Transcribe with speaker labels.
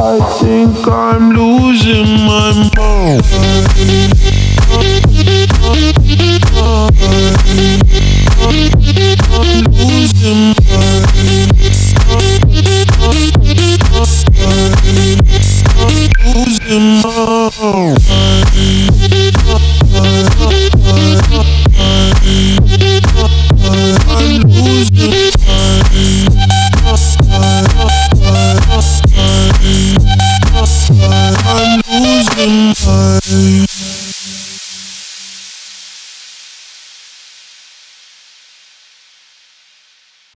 Speaker 1: I think I'm losing my mind. Losing I'm losing my